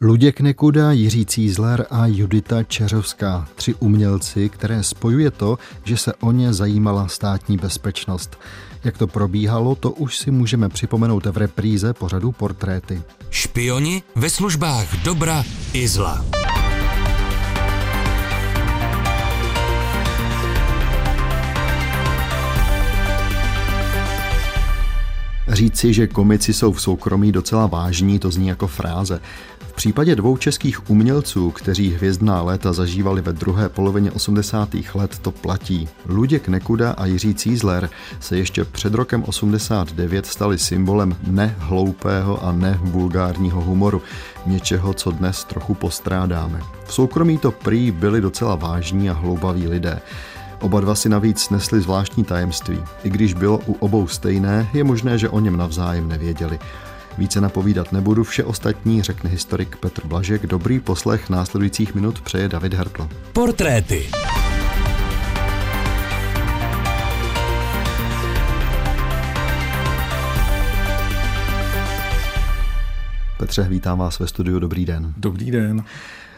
Luděk Nekuda, Jiří Cízler a Judita Čeřovská. Tři umělci, které spojuje to, že se o ně zajímala státní bezpečnost. Jak to probíhalo, to už si můžeme připomenout v repríze pořadu Portréty. Špioni ve službách dobra i zla. Říci, že komici jsou v soukromí docela vážní, to zní jako fráze. V případě dvou českých umělců, kteří hvězdná léta zažívali ve druhé polovině 80. let, to platí. Luděk Nekuda a Jiří Cízler se ještě před rokem 89 stali symbolem nehloupého a nevulgárního humoru, něčeho, co dnes trochu postrádáme. V soukromí to prý byli docela vážní a hloubaví lidé. Oba dva si navíc nesli zvláštní tajemství. I když bylo u obou stejné, je možné, že o něm navzájem nevěděli. Více napovídat nebudu, vše ostatní řekne historik Petr Blažek. Dobrý poslech následujících minut přeje David Hertl. Portréty. Petře, vítám vás ve studiu, dobrý den. Dobrý den.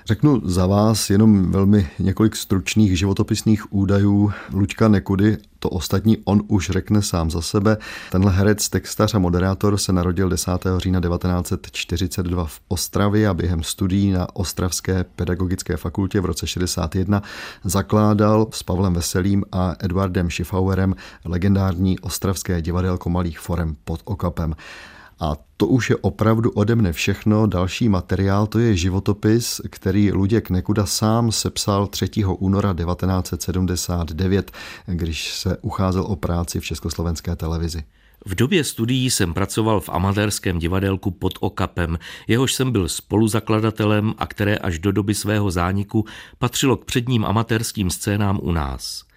Řeknu za vás jenom velmi několik stručných životopisných údajů Luďka Nekudy, to ostatní on už řekne sám za sebe. Tenhle herec, textař a moderátor se narodil 10. října 1942 v Ostravě a během studií na Ostravské pedagogické fakultě v roce 61 zakládal s Pavlem Veselým a Edwardem Schiffauerem legendární ostravské divadelko malých forem pod Okapem. A to už je opravdu ode mne všechno. Další materiál to je životopis, který Luděk Nekuda sám sepsal 3. února 1979, když se ucházel o práci v československé televizi. V době studií jsem pracoval v amatérském divadelku pod Okapem, jehož jsem byl spoluzakladatelem a které až do doby svého zániku patřilo k předním amatérským scénám u nás.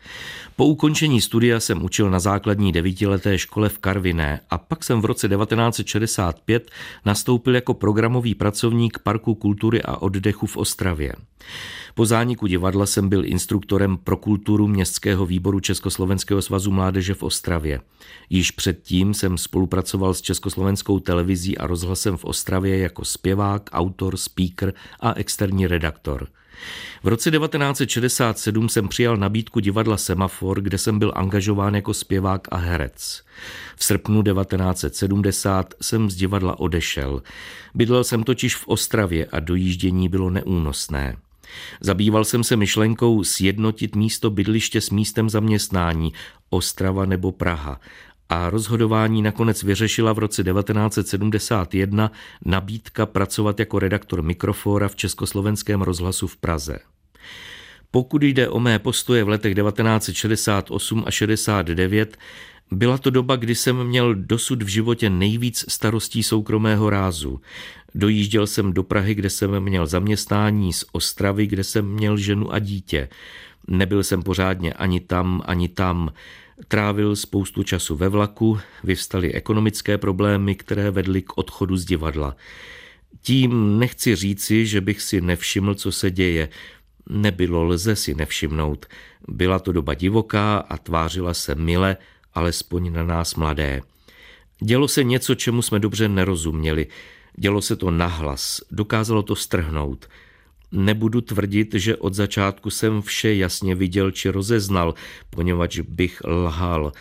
Po ukončení studia jsem učil na základní devítileté škole v Karviné a pak jsem v roce 1965 nastoupil jako programový pracovník Parku kultury a oddechu v Ostravě. Po zániku divadla jsem byl instruktorem pro kulturu Městského výboru Československého svazu mládeže v Ostravě. Již předtím jsem spolupracoval s Československou televizí a rozhlasem v Ostravě jako zpěvák, autor, speaker a externí redaktor. V roce 1967 jsem přijal nabídku divadla Semafor, kde jsem byl angažován jako zpěvák a herec. V srpnu 1970 jsem z divadla odešel. Bydlel jsem totiž v Ostravě a dojíždění bylo neúnosné. Zabýval jsem se myšlenkou sjednotit místo bydliště s místem zaměstnání, Ostrava nebo Praha, a rozhodování nakonec vyřešila v roce 1971 nabídka pracovat jako redaktor mikrofora v Československém rozhlasu v Praze. Pokud jde o mé postoje v letech 1968 a 69, byla to doba, kdy jsem měl dosud v životě nejvíc starostí soukromého rázu. Dojížděl jsem do Prahy, kde jsem měl zaměstnání, z Ostravy, kde jsem měl ženu a dítě. Nebyl jsem pořádně ani tam, ani tam. Trávil spoustu času ve vlaku, vyvstaly ekonomické problémy, které vedly k odchodu z divadla. Tím nechci říci, že bych si nevšiml, co se děje. Nebylo lze si nevšimnout. Byla to doba divoká a tvářila se mile, alespoň na nás mladé. Dělo se něco, čemu jsme dobře nerozuměli. Dělo se to nahlas, dokázalo to strhnout. Nebudu tvrdit, že od začátku jsem vše jasně viděl či rozeznal, poněvadž bych lhal.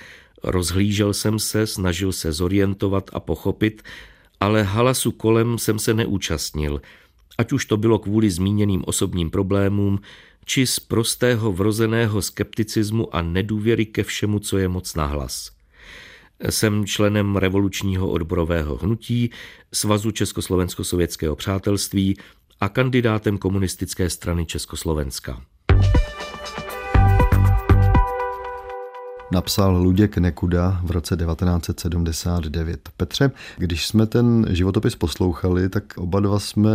Rozhlížel jsem se, snažil se zorientovat a pochopit, ale halasu kolem jsem se neúčastnil, ať už to bylo kvůli zmíněným osobním problémům, či z prostého vrozeného skepticismu a nedůvěry ke všemu, co je moc nahlas. Jsem členem revolučního odborového hnutí, Svazu Československo-sovětského přátelství a kandidátem komunistické strany Československa. napsal Luděk Nekuda v roce 1979. Petře, když jsme ten životopis poslouchali, tak oba dva jsme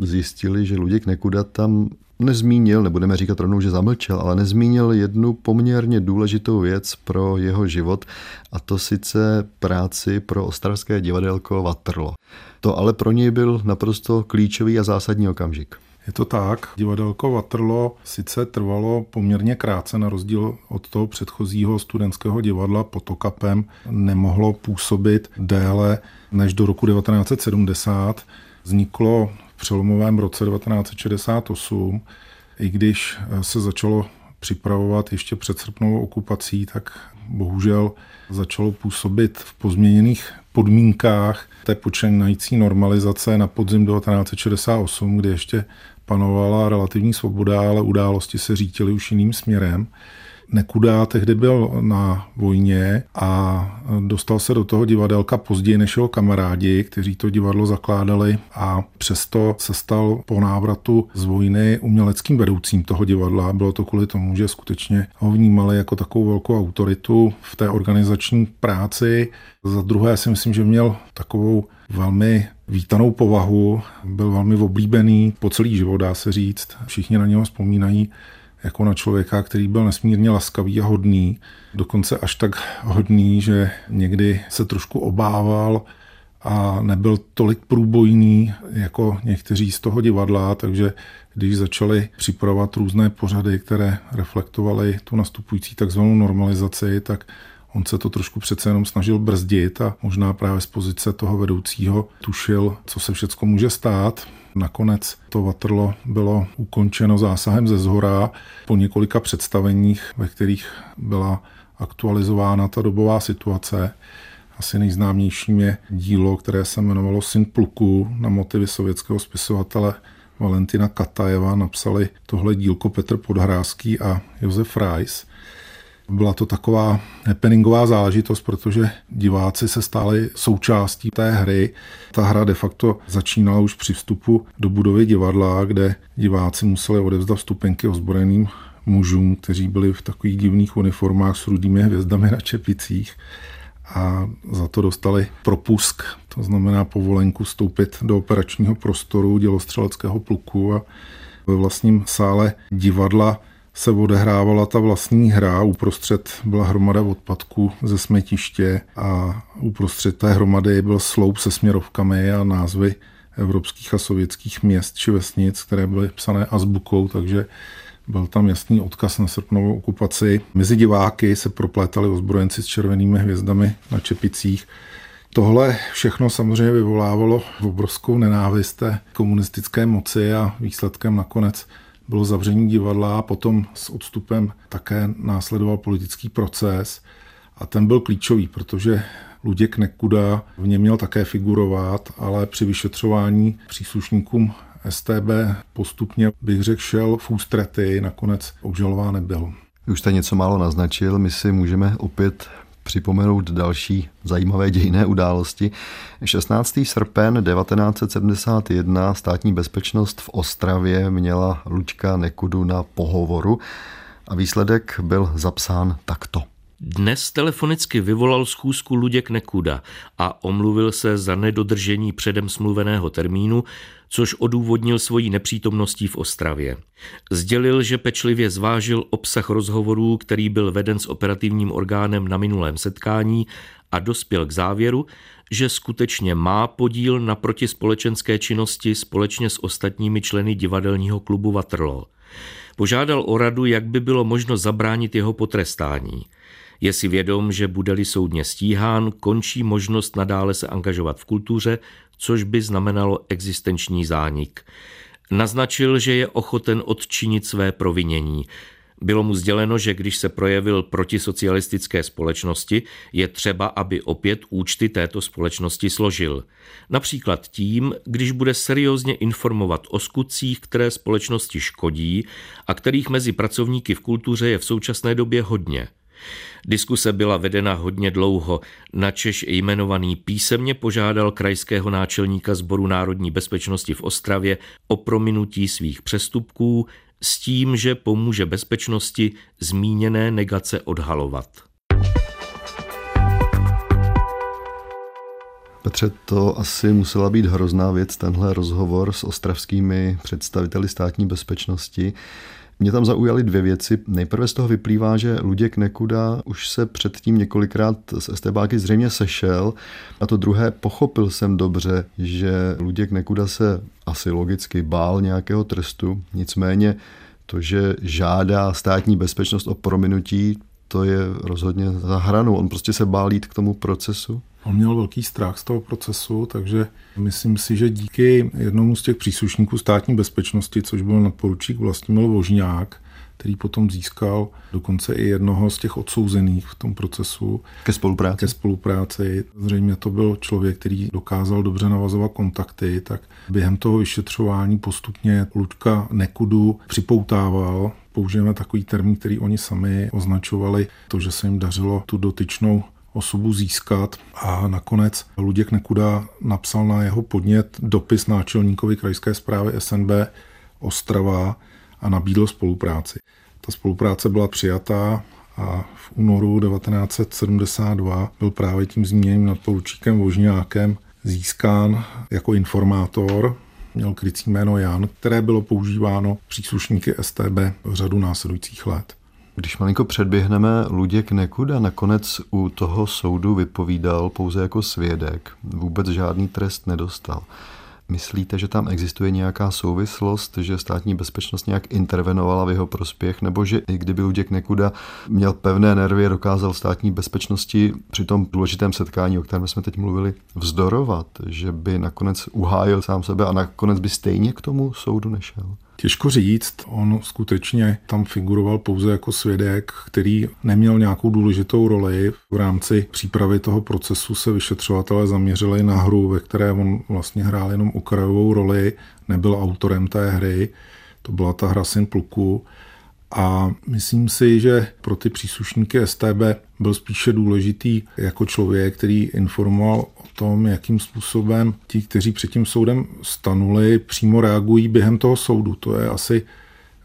zjistili, že Luděk Nekuda tam nezmínil, nebudeme říkat rovnou, že zamlčel, ale nezmínil jednu poměrně důležitou věc pro jeho život a to sice práci pro ostravské divadelko Vatrlo. To ale pro něj byl naprosto klíčový a zásadní okamžik. Je to tak. Divadelko Vatrlo sice trvalo poměrně krátce, na rozdíl od toho předchozího studentského divadla pod Okapem, nemohlo působit déle než do roku 1970. Vzniklo přelomovém roce 1968, i když se začalo připravovat ještě před srpnovou okupací, tak bohužel začalo působit v pozměněných podmínkách té počínající normalizace na podzim 1968, kdy ještě panovala relativní svoboda, ale události se řítily už jiným směrem. Nekuda tehdy byl na vojně a dostal se do toho divadelka později než jeho kamarádi, kteří to divadlo zakládali a přesto se stal po návratu z vojny uměleckým vedoucím toho divadla. Bylo to kvůli tomu, že skutečně ho vnímali jako takovou velkou autoritu v té organizační práci. Za druhé si myslím, že měl takovou velmi vítanou povahu, byl velmi oblíbený po celý život, dá se říct. Všichni na něho vzpomínají jako na člověka, který byl nesmírně laskavý a hodný, dokonce až tak hodný, že někdy se trošku obával a nebyl tolik průbojný jako někteří z toho divadla, takže když začali připravovat různé pořady, které reflektovaly tu nastupující takzvanou normalizaci, tak on se to trošku přece jenom snažil brzdit a možná právě z pozice toho vedoucího tušil, co se všecko může stát. Nakonec to Waterloo bylo ukončeno zásahem ze zhora po několika představeních, ve kterých byla aktualizována ta dobová situace. Asi nejznámějším je dílo, které se jmenovalo Syn pluku na motivy sovětského spisovatele Valentina Katajeva. Napsali tohle dílko Petr Podhrázký a Josef Reis. Byla to taková happeningová záležitost, protože diváci se stali součástí té hry. Ta hra de facto začínala už při vstupu do budovy divadla, kde diváci museli odevzdat vstupenky ozbrojeným mužům, kteří byli v takových divných uniformách s rudými hvězdami na čepicích a za to dostali propusk, to znamená povolenku vstoupit do operačního prostoru dělostřeleckého pluku a ve vlastním sále divadla se odehrávala ta vlastní hra. Uprostřed byla hromada odpadků ze smetiště a uprostřed té hromady byl sloup se směrovkami a názvy evropských a sovětských měst či vesnic, které byly psané azbukou, takže byl tam jasný odkaz na srpnovou okupaci. Mezi diváky se proplétali ozbrojenci s červenými hvězdami na čepicích. Tohle všechno samozřejmě vyvolávalo obrovskou nenávist té komunistické moci a výsledkem nakonec bylo zavření divadla a potom s odstupem také následoval politický proces a ten byl klíčový, protože Luděk Nekuda v něm měl také figurovat, ale při vyšetřování příslušníkům STB postupně, bych řekl, šel v ústrety, nakonec obžalová nebyl. Už jste něco málo naznačil, my si můžeme opět připomenout další zajímavé dějné události. 16. srpen 1971 státní bezpečnost v Ostravě měla Luďka Nekudu na pohovoru a výsledek byl zapsán takto. Dnes telefonicky vyvolal schůzku Luděk Nekuda a omluvil se za nedodržení předem smluveného termínu, což odůvodnil svojí nepřítomností v Ostravě. Sdělil, že pečlivě zvážil obsah rozhovorů, který byl veden s operativním orgánem na minulém setkání a dospěl k závěru, že skutečně má podíl na protispolečenské činnosti společně s ostatními členy divadelního klubu Waterloo. Požádal o radu, jak by bylo možno zabránit jeho potrestání. Je si vědom, že bude-li soudně stíhán, končí možnost nadále se angažovat v kultuře, což by znamenalo existenční zánik. Naznačil, že je ochoten odčinit své provinění. Bylo mu sděleno, že když se projevil proti socialistické společnosti, je třeba, aby opět účty této společnosti složil. Například tím, když bude seriózně informovat o skutcích, které společnosti škodí a kterých mezi pracovníky v kultuře je v současné době hodně – Diskuse byla vedena hodně dlouho, načež jmenovaný písemně požádal krajského náčelníka Sboru národní bezpečnosti v Ostravě o prominutí svých přestupků s tím, že pomůže bezpečnosti zmíněné negace odhalovat. Petře, to asi musela být hrozná věc, tenhle rozhovor s ostravskými představiteli státní bezpečnosti. Mě tam zaujaly dvě věci. Nejprve z toho vyplývá, že Luděk Nekuda už se předtím několikrát s estebáky zřejmě sešel. A to druhé, pochopil jsem dobře, že Luděk Nekuda se asi logicky bál nějakého trestu. Nicméně to, že žádá státní bezpečnost o prominutí, to je rozhodně za hranou. On prostě se bál jít k tomu procesu. On měl velký strach z toho procesu, takže myslím si, že díky jednomu z těch příslušníků státní bezpečnosti, což byl nadporučík Vlastimil Vožňák, který potom získal dokonce i jednoho z těch odsouzených v tom procesu ke spolupráci. Ke spolupráci. Zřejmě to byl člověk, který dokázal dobře navazovat kontakty, tak během toho vyšetřování postupně Luďka Nekudu připoutával. Použijeme takový termín, který oni sami označovali, to, že se jim dařilo tu dotyčnou osobu získat a nakonec Luděk Nekuda napsal na jeho podnět dopis náčelníkovi krajské zprávy SNB Ostrava a nabídl spolupráci. Ta spolupráce byla přijatá a v únoru 1972 byl právě tím zmíněným nadporučíkem Vožňákem získán jako informátor. Měl krycí jméno Jan, které bylo používáno příslušníky STB v řadu následujících let. Když malinko předběhneme, Luděk Nekuda nakonec u toho soudu vypovídal pouze jako svědek. Vůbec žádný trest nedostal. Myslíte, že tam existuje nějaká souvislost, že státní bezpečnost nějak intervenovala v jeho prospěch, nebo že i kdyby Luděk Nekuda měl pevné nervy dokázal státní bezpečnosti při tom důležitém setkání, o kterém jsme teď mluvili, vzdorovat, že by nakonec uhájil sám sebe a nakonec by stejně k tomu soudu nešel? Těžko říct, on skutečně tam figuroval pouze jako svědek, který neměl nějakou důležitou roli. V rámci přípravy toho procesu se vyšetřovatelé zaměřili na hru, ve které on vlastně hrál jenom okrajovou roli, nebyl autorem té hry. To byla ta hra Syn pluku. A myslím si, že pro ty příslušníky STB byl spíše důležitý jako člověk, který informoval o tom, jakým způsobem ti, kteří před tím soudem stanuli, přímo reagují během toho soudu. To je asi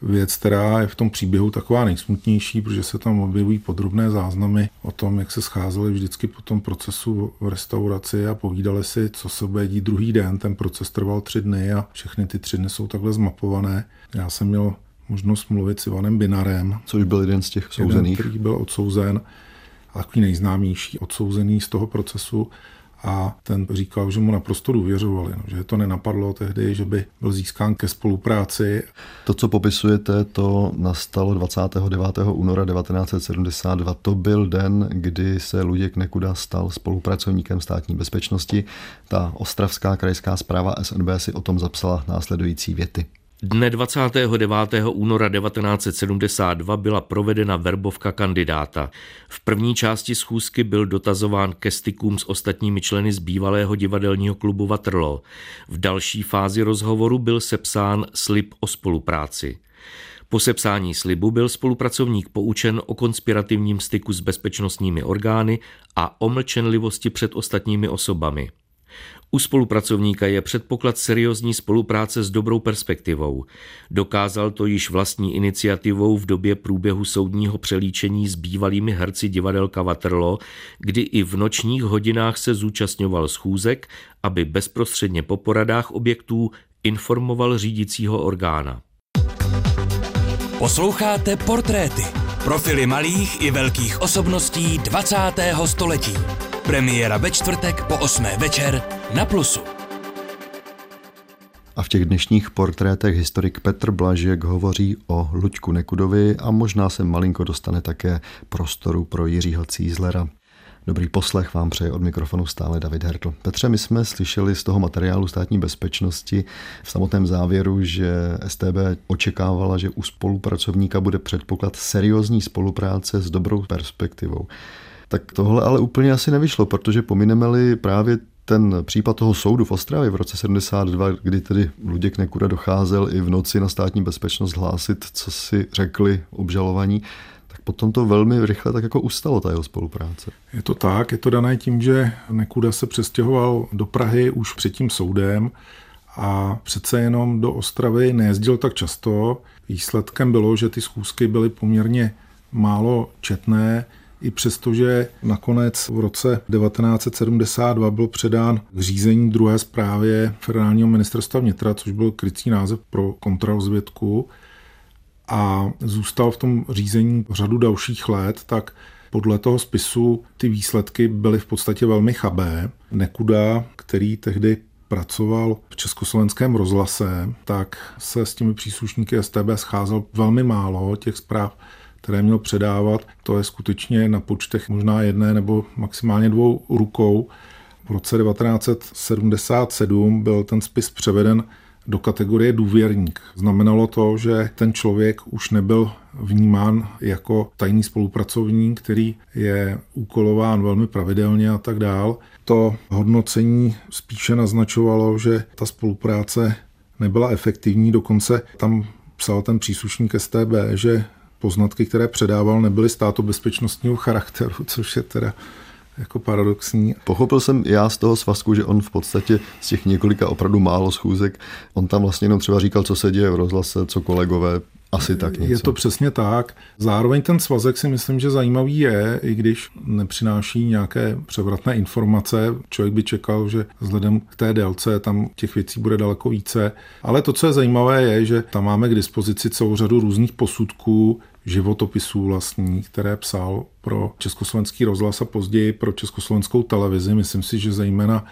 věc, která je v tom příběhu taková nejsmutnější, protože se tam objevují podrobné záznamy o tom, jak se scházeli vždycky po tom procesu v restauraci a povídali si, co se bude dít druhý den. Ten proces trval tři dny a všechny ty tři dny jsou takhle zmapované. Já jsem měl možnost mluvit s Ivanem Binarem. Což byl jeden z těch souzených. Jeden, který byl odsouzen, a takový nejznámější odsouzený z toho procesu a ten říkal, že mu naprosto důvěřovali, no, že to nenapadlo tehdy, že by byl získán ke spolupráci. To, co popisujete, to nastalo 29. února 1972. To byl den, kdy se Luděk Nekuda stal spolupracovníkem státní bezpečnosti. Ta ostravská krajská zpráva SNB si o tom zapsala následující věty. Dne 29. února 1972 byla provedena verbovka kandidáta. V první části schůzky byl dotazován ke stykům s ostatními členy z bývalého divadelního klubu Vatrlo. V další fázi rozhovoru byl sepsán slib o spolupráci. Po sepsání slibu byl spolupracovník poučen o konspirativním styku s bezpečnostními orgány a o mlčenlivosti před ostatními osobami. U spolupracovníka je předpoklad seriózní spolupráce s dobrou perspektivou. Dokázal to již vlastní iniciativou v době průběhu soudního přelíčení s bývalými herci divadelka Waterloo, kdy i v nočních hodinách se zúčastňoval schůzek, aby bezprostředně po poradách objektů informoval řídícího orgána. Posloucháte portréty. Profily malých i velkých osobností 20. století. Premiéra ve čtvrtek po 8. večer na Plusu. A v těch dnešních portrétech historik Petr Blažek hovoří o Luďku Nekudovi a možná se malinko dostane také prostoru pro Jiřího Cízlera. Dobrý poslech vám přeje od mikrofonu stále David Hertl. Petře, my jsme slyšeli z toho materiálu státní bezpečnosti v samotném závěru, že STB očekávala, že u spolupracovníka bude předpoklad seriózní spolupráce s dobrou perspektivou. Tak tohle ale úplně asi nevyšlo, protože pomineme-li právě ten případ toho soudu v Ostravě v roce 72, kdy tedy Luděk Nekura docházel i v noci na státní bezpečnost hlásit, co si řekli obžalovaní, tak potom to velmi rychle tak jako ustalo ta jeho spolupráce. Je to tak, je to dané tím, že Nekuda se přestěhoval do Prahy už před tím soudem a přece jenom do Ostravy nejezdil tak často. Výsledkem bylo, že ty schůzky byly poměrně málo četné, i přesto, že nakonec v roce 1972 byl předán k řízení druhé zprávě federálního ministerstva vnitra, což byl krycí název pro kontrarozvědku a zůstal v tom řízení řadu dalších let, tak podle toho spisu ty výsledky byly v podstatě velmi chabé. Nekuda, který tehdy pracoval v československém rozhlase, tak se s těmi příslušníky STB scházel velmi málo. Těch zpráv které měl předávat. To je skutečně na počtech možná jedné nebo maximálně dvou rukou. V roce 1977 byl ten spis převeden do kategorie důvěrník. Znamenalo to, že ten člověk už nebyl vnímán jako tajný spolupracovník, který je úkolován velmi pravidelně a tak dál. To hodnocení spíše naznačovalo, že ta spolupráce nebyla efektivní, dokonce tam psal ten příslušník STB, že poznatky, které předával, nebyly státobezpečnostního charakteru, což je teda jako paradoxní. Pochopil jsem já z toho svazku, že on v podstatě z těch několika opravdu málo schůzek, on tam vlastně jenom třeba říkal, co se děje v rozhlase, co kolegové asi tak něco. Je to přesně tak. Zároveň ten svazek si myslím, že zajímavý je, i když nepřináší nějaké převratné informace. Člověk by čekal, že vzhledem k té délce tam těch věcí bude daleko více. Ale to, co je zajímavé, je, že tam máme k dispozici celou řadu různých posudků, životopisů vlastních, které psal pro československý rozhlas a později pro československou televizi. Myslím si, že zejména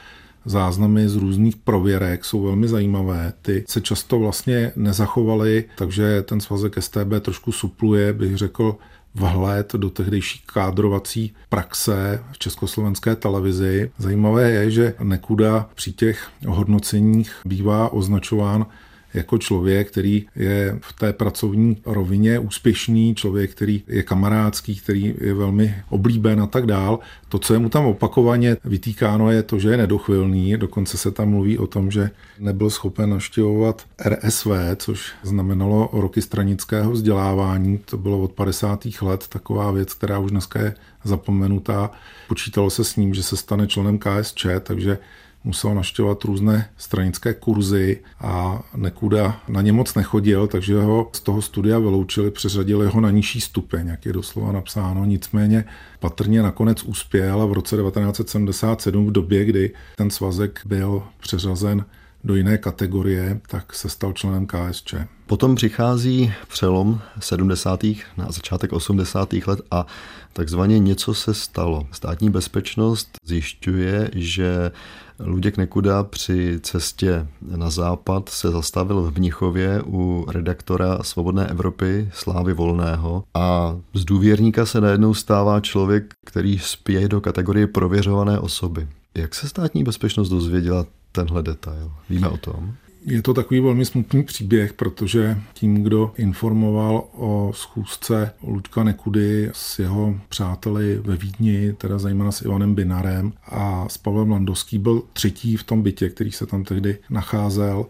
záznamy z různých prověrek jsou velmi zajímavé. Ty se často vlastně nezachovaly, takže ten svazek STB trošku supluje, bych řekl, vhled do tehdejší kádrovací praxe v československé televizi. Zajímavé je, že Nekuda při těch hodnoceních bývá označován jako člověk, který je v té pracovní rovině úspěšný, člověk, který je kamarádský, který je velmi oblíben a tak dál. To, co je mu tam opakovaně vytýkáno, je to, že je nedochvilný. Dokonce se tam mluví o tom, že nebyl schopen naštěvovat RSV, což znamenalo roky stranického vzdělávání. To bylo od 50. let taková věc, která už dneska je zapomenutá. Počítalo se s ním, že se stane členem KSČ, takže musel naštěvovat různé stranické kurzy a Nekuda na ně moc nechodil, takže ho z toho studia vyloučili, přeřadili ho na nižší stupeň, jak je doslova napsáno. Nicméně patrně nakonec uspěl a v roce 1977 v době, kdy ten svazek byl přeřazen do jiné kategorie, tak se stal členem KSČ. Potom přichází přelom 70. na začátek 80. let a takzvaně něco se stalo. Státní bezpečnost zjišťuje, že Luděk Nekuda při cestě na západ se zastavil v Mnichově u redaktora Svobodné Evropy Slávy Volného a z důvěrníka se najednou stává člověk, který spěje do kategorie prověřované osoby. Jak se státní bezpečnost dozvěděla tenhle detail? Víme o tom? Je to takový velmi smutný příběh, protože tím, kdo informoval o schůzce Luďka Nekudy s jeho přáteli ve Vídni, teda zejména s Ivanem Binarem a s Pavlem Landovský, byl třetí v tom bytě, který se tam tehdy nacházel.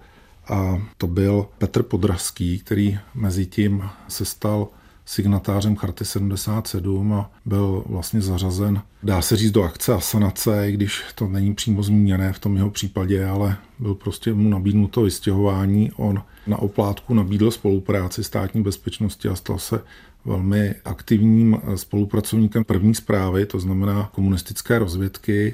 A to byl Petr Podrazský, který mezi tím se stal signatářem Charty 77 a byl vlastně zařazen, dá se říct, do akce asanace, i když to není přímo zmíněné v tom jeho případě, ale byl prostě mu nabídnuto vystěhování. On na oplátku nabídl spolupráci státní bezpečnosti a stal se velmi aktivním spolupracovníkem první zprávy, to znamená komunistické rozvědky.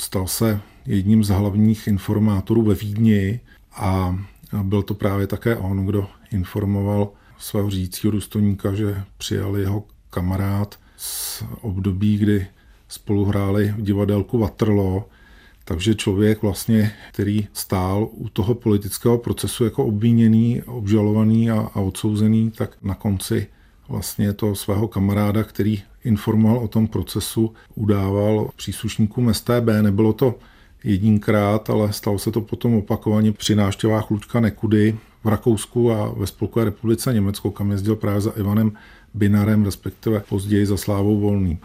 Stal se jedním z hlavních informátorů ve Vídni a byl to právě také on, kdo informoval svého řídícího důstojníka, že přijal jeho kamarád z období, kdy spolu hráli v divadelku Waterloo, takže člověk vlastně, který stál u toho politického procesu jako obviněný, obžalovaný a, a odsouzený, tak na konci vlastně to svého kamaráda, který informoval o tom procesu, udával příslušníkům STB. Nebylo to jedinkrát, ale stalo se to potom opakovaně při návštěvách Luďka Nekudy, v Rakousku a ve Spolkové republice Německo, kam jezdil právě za Ivanem Binarem, respektive později za Slávou Volným.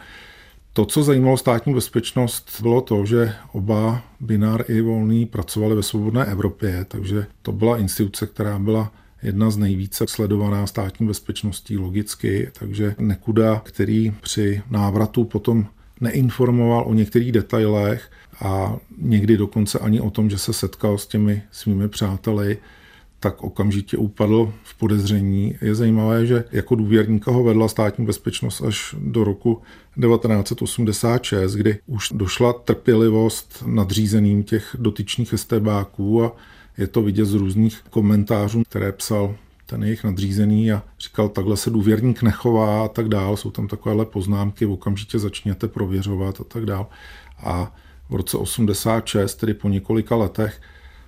To, co zajímalo státní bezpečnost, bylo to, že oba Binar i Volný pracovali ve svobodné Evropě, takže to byla instituce, která byla jedna z nejvíce sledovaná státní bezpečností logicky, takže Nekuda, který při návratu potom neinformoval o některých detailech a někdy dokonce ani o tom, že se setkal s těmi svými přáteli, tak okamžitě upadl v podezření. Je zajímavé, že jako důvěrníka ho vedla státní bezpečnost až do roku 1986, kdy už došla trpělivost nadřízeným těch dotyčných estebáků a je to vidět z různých komentářů, které psal ten jejich nadřízený a říkal, takhle se důvěrník nechová a tak dál. Jsou tam takovéhle poznámky, okamžitě začněte prověřovat a tak dál. A v roce 86, tedy po několika letech,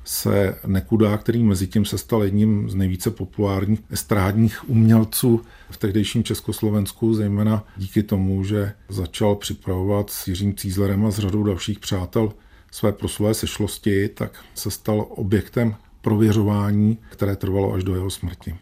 se Nekuda, který mezi tím se stal jedním z nejvíce populárních estrádních umělců v tehdejším Československu, zejména díky tomu, že začal připravovat s Jiřím Cízlerem a s řadou dalších přátel své proslulé sešlosti, tak se stal objektem prověřování, které trvalo až do jeho smrti.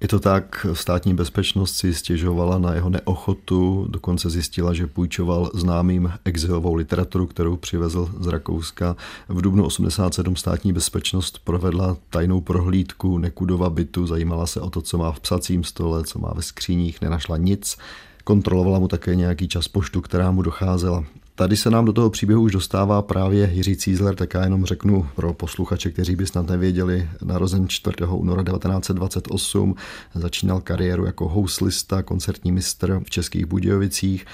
Je to tak, státní bezpečnost si stěžovala na jeho neochotu, dokonce zjistila, že půjčoval známým exilovou literaturu, kterou přivezl z Rakouska. V dubnu 87 státní bezpečnost provedla tajnou prohlídku Nekudova bytu, zajímala se o to, co má v psacím stole, co má ve skříních, nenašla nic. Kontrolovala mu také nějaký čas poštu, která mu docházela. Tady se nám do toho příběhu už dostává právě Jiří Cízler, tak já jenom řeknu pro posluchače, kteří by snad nevěděli, narozen 4. února 1928, začínal kariéru jako houslista, koncertní mistr v Českých Budějovicích,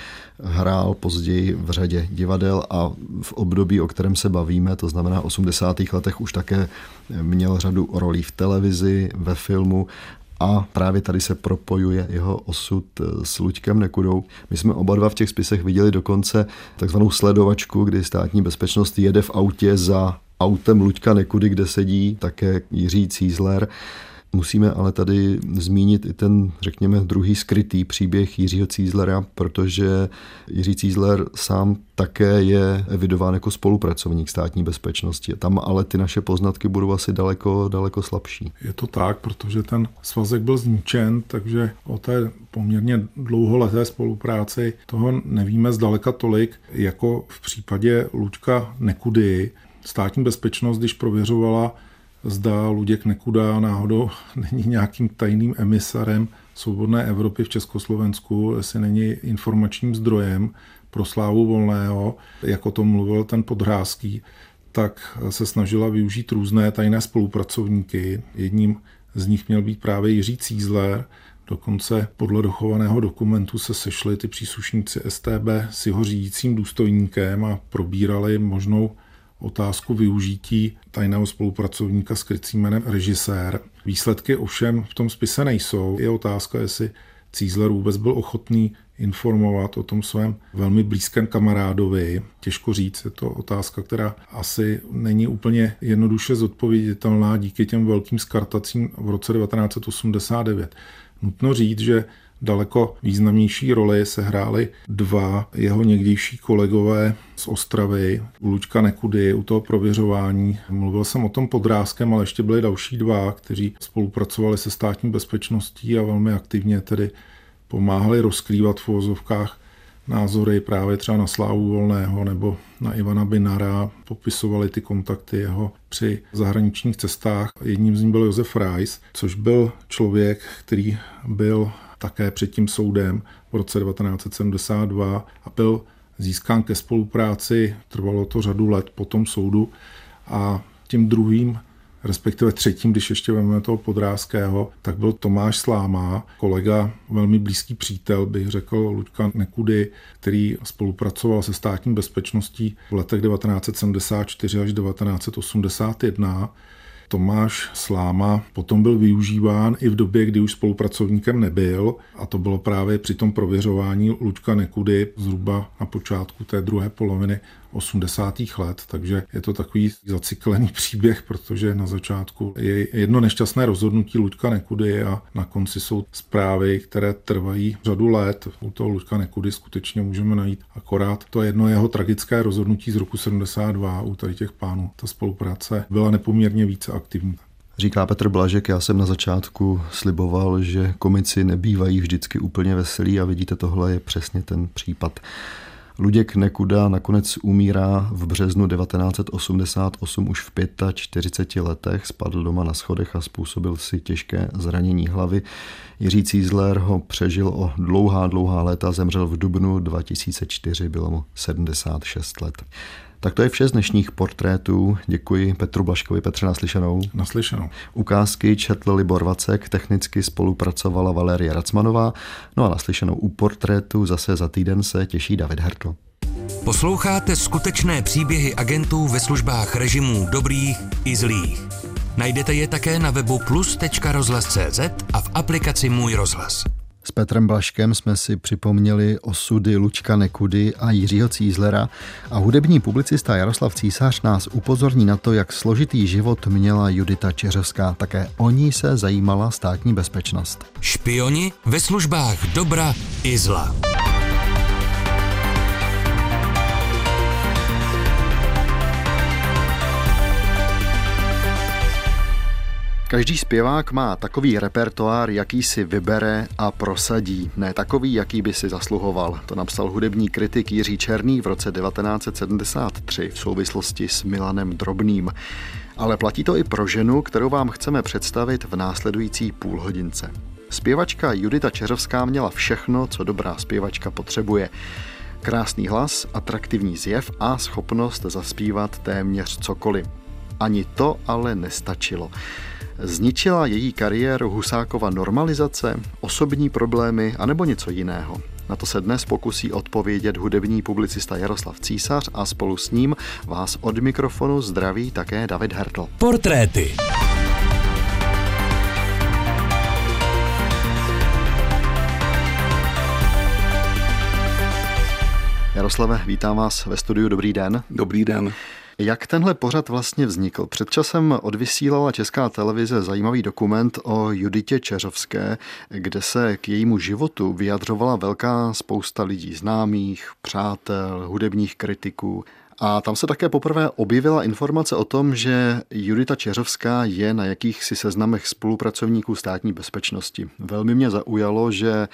hrál později v řadě divadel a v období, o kterém se bavíme, to znamená 80. letech, už také měl řadu rolí v televizi, ve filmu a právě tady se propojuje jeho osud eh, s Luďkem Nekudou. My jsme oba dva v těch spisech viděli dokonce takzvanou sledovačku, kdy státní bezpečnost jede v autě za autem Luďka Nekudy, kde sedí také Jiří Cízler. Musíme ale tady zmínit i ten, řekněme, druhý skrytý příběh Jiřího Cízlera, protože Jiří Cízler sám také je evidován jako spolupracovník státní bezpečnosti. Tam ale ty naše poznatky budou asi daleko, daleko slabší. Je to tak, protože ten svazek byl zničen, takže o té poměrně dlouholeté spolupráci toho nevíme zdaleka tolik, jako v případě Luďka Nekudy. Státní bezpečnost, když prověřovala zda Luděk Nekuda náhodou není nějakým tajným emisarem svobodné Evropy v Československu, jestli není informačním zdrojem pro slávu volného, jako to mluvil ten podhrázký, tak se snažila využít různé tajné spolupracovníky. Jedním z nich měl být právě Jiří Cízler, Dokonce podle dochovaného dokumentu se sešli ty příslušníci STB s jeho řídícím důstojníkem a probírali možnou otázku využití tajného spolupracovníka s krycím jménem režisér. Výsledky ovšem v tom spise nejsou. Je otázka, jestli Cízler vůbec byl ochotný informovat o tom svém velmi blízkém kamarádovi. Těžko říct, je to otázka, která asi není úplně jednoduše zodpověditelná díky těm velkým skartacím v roce 1989. Nutno říct, že daleko významnější roli se hráli dva jeho někdejší kolegové z Ostravy, u Luďka Nekudy, u toho prověřování. Mluvil jsem o tom podrázkem, ale ještě byli další dva, kteří spolupracovali se státní bezpečností a velmi aktivně tedy pomáhali rozkrývat v uvozovkách názory právě třeba na Slávu Volného nebo na Ivana Binara, popisovali ty kontakty jeho při zahraničních cestách. Jedním z nich byl Josef Reis, což byl člověk, který byl také před tím soudem v roce 1972 a byl získán ke spolupráci, trvalo to řadu let po tom soudu a tím druhým respektive třetím, když ještě vezmeme toho podrázkého, tak byl Tomáš Sláma, kolega, velmi blízký přítel, bych řekl, Luďka Nekudy, který spolupracoval se státní bezpečností v letech 1974 až 1981 Tomáš Sláma potom byl využíván i v době, kdy už spolupracovníkem nebyl a to bylo právě při tom prověřování Luďka Nekudy zhruba na počátku té druhé poloviny 80. let, takže je to takový zacyklený příběh, protože na začátku je jedno nešťastné rozhodnutí Luďka Nekudy a na konci jsou zprávy, které trvají řadu let. U toho Luďka Nekudy skutečně můžeme najít akorát to jedno jeho tragické rozhodnutí z roku 72 u tady těch pánů. Ta spolupráce byla nepoměrně více aktivní. Říká Petr Blažek, já jsem na začátku sliboval, že komici nebývají vždycky úplně veselí a vidíte, tohle je přesně ten případ. Luděk Nekuda nakonec umírá v březnu 1988 už v 45 letech, spadl doma na schodech a způsobil si těžké zranění hlavy. Jiří Cízler ho přežil o dlouhá, dlouhá léta, zemřel v dubnu 2004, bylo mu 76 let. Tak to je vše z dnešních portrétů. Děkuji Petru Blaškovi. Petře, naslyšenou. Naslyšenou. Ukázky četl Libor Vacek, technicky spolupracovala Valerie Racmanová. No a naslyšenou u portrétu zase za týden se těší David Hertl. Posloucháte skutečné příběhy agentů ve službách režimů dobrých i zlých. Najdete je také na webu plus.rozhlas.cz a v aplikaci Můj rozhlas. S Petrem Blaškem jsme si připomněli osudy Lučka Nekudy a Jiřího Cízlera a hudební publicista Jaroslav Císař nás upozorní na to, jak složitý život měla Judita Čeřovská. Také o ní se zajímala státní bezpečnost. Špioni ve službách dobra i zla. Každý zpěvák má takový repertoár, jaký si vybere a prosadí. Ne takový, jaký by si zasluhoval. To napsal hudební kritik Jiří Černý v roce 1973 v souvislosti s Milanem Drobným. Ale platí to i pro ženu, kterou vám chceme představit v následující půlhodince. Zpěvačka Judita Čeřovská měla všechno, co dobrá zpěvačka potřebuje. Krásný hlas, atraktivní zjev a schopnost zaspívat téměř cokoliv. Ani to ale nestačilo. Zničila její kariéru Husákova normalizace, osobní problémy anebo něco jiného? Na to se dnes pokusí odpovědět hudební publicista Jaroslav Císař a spolu s ním vás od mikrofonu zdraví také David Hertl. Portréty. Jaroslave, vítám vás ve studiu. Dobrý den. Dobrý den. Jak tenhle pořad vlastně vznikl? Před časem odvysílala Česká televize zajímavý dokument o Juditě Čeřovské, kde se k jejímu životu vyjadřovala velká spousta lidí známých, přátel, hudebních kritiků. A tam se také poprvé objevila informace o tom, že Judita Čeřovská je na jakýchsi seznamech spolupracovníků státní bezpečnosti. Velmi mě zaujalo, že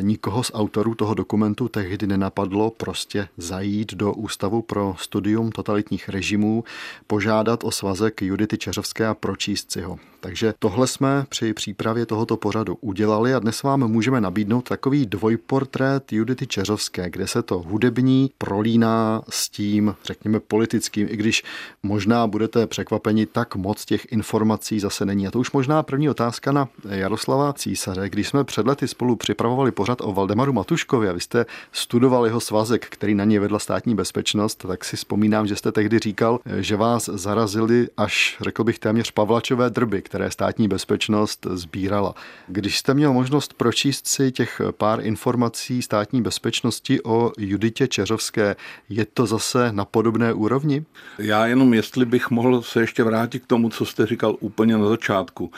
nikoho z autorů toho dokumentu tehdy nenapadlo prostě zajít do Ústavu pro studium totalitních režimů, požádat o svazek Judity Čeřovské a pročíst si ho. Takže tohle jsme při přípravě tohoto pořadu udělali a dnes vám můžeme nabídnout takový dvojportrét Judity Čeřovské, kde se to hudební prolíná s tím, řekněme, politickým, i když možná budete překvapeni, tak moc těch informací zase není. A to už možná první otázka na Jaroslava Císaře. Když jsme před lety spolu připravovali pořad o Valdemaru Matuškovi a vy jste studoval jeho svazek, který na něj vedla státní bezpečnost, tak si vzpomínám, že jste tehdy říkal, že vás zarazili až, řekl bych, téměř Pavlačové drby, které státní bezpečnost sbírala. Když jste měl možnost pročíst si těch pár informací státní bezpečnosti o Juditě Čeřovské, je to zase na podobné úrovni? Já jenom, jestli bych mohl se ještě vrátit k tomu, co jste říkal úplně na začátku.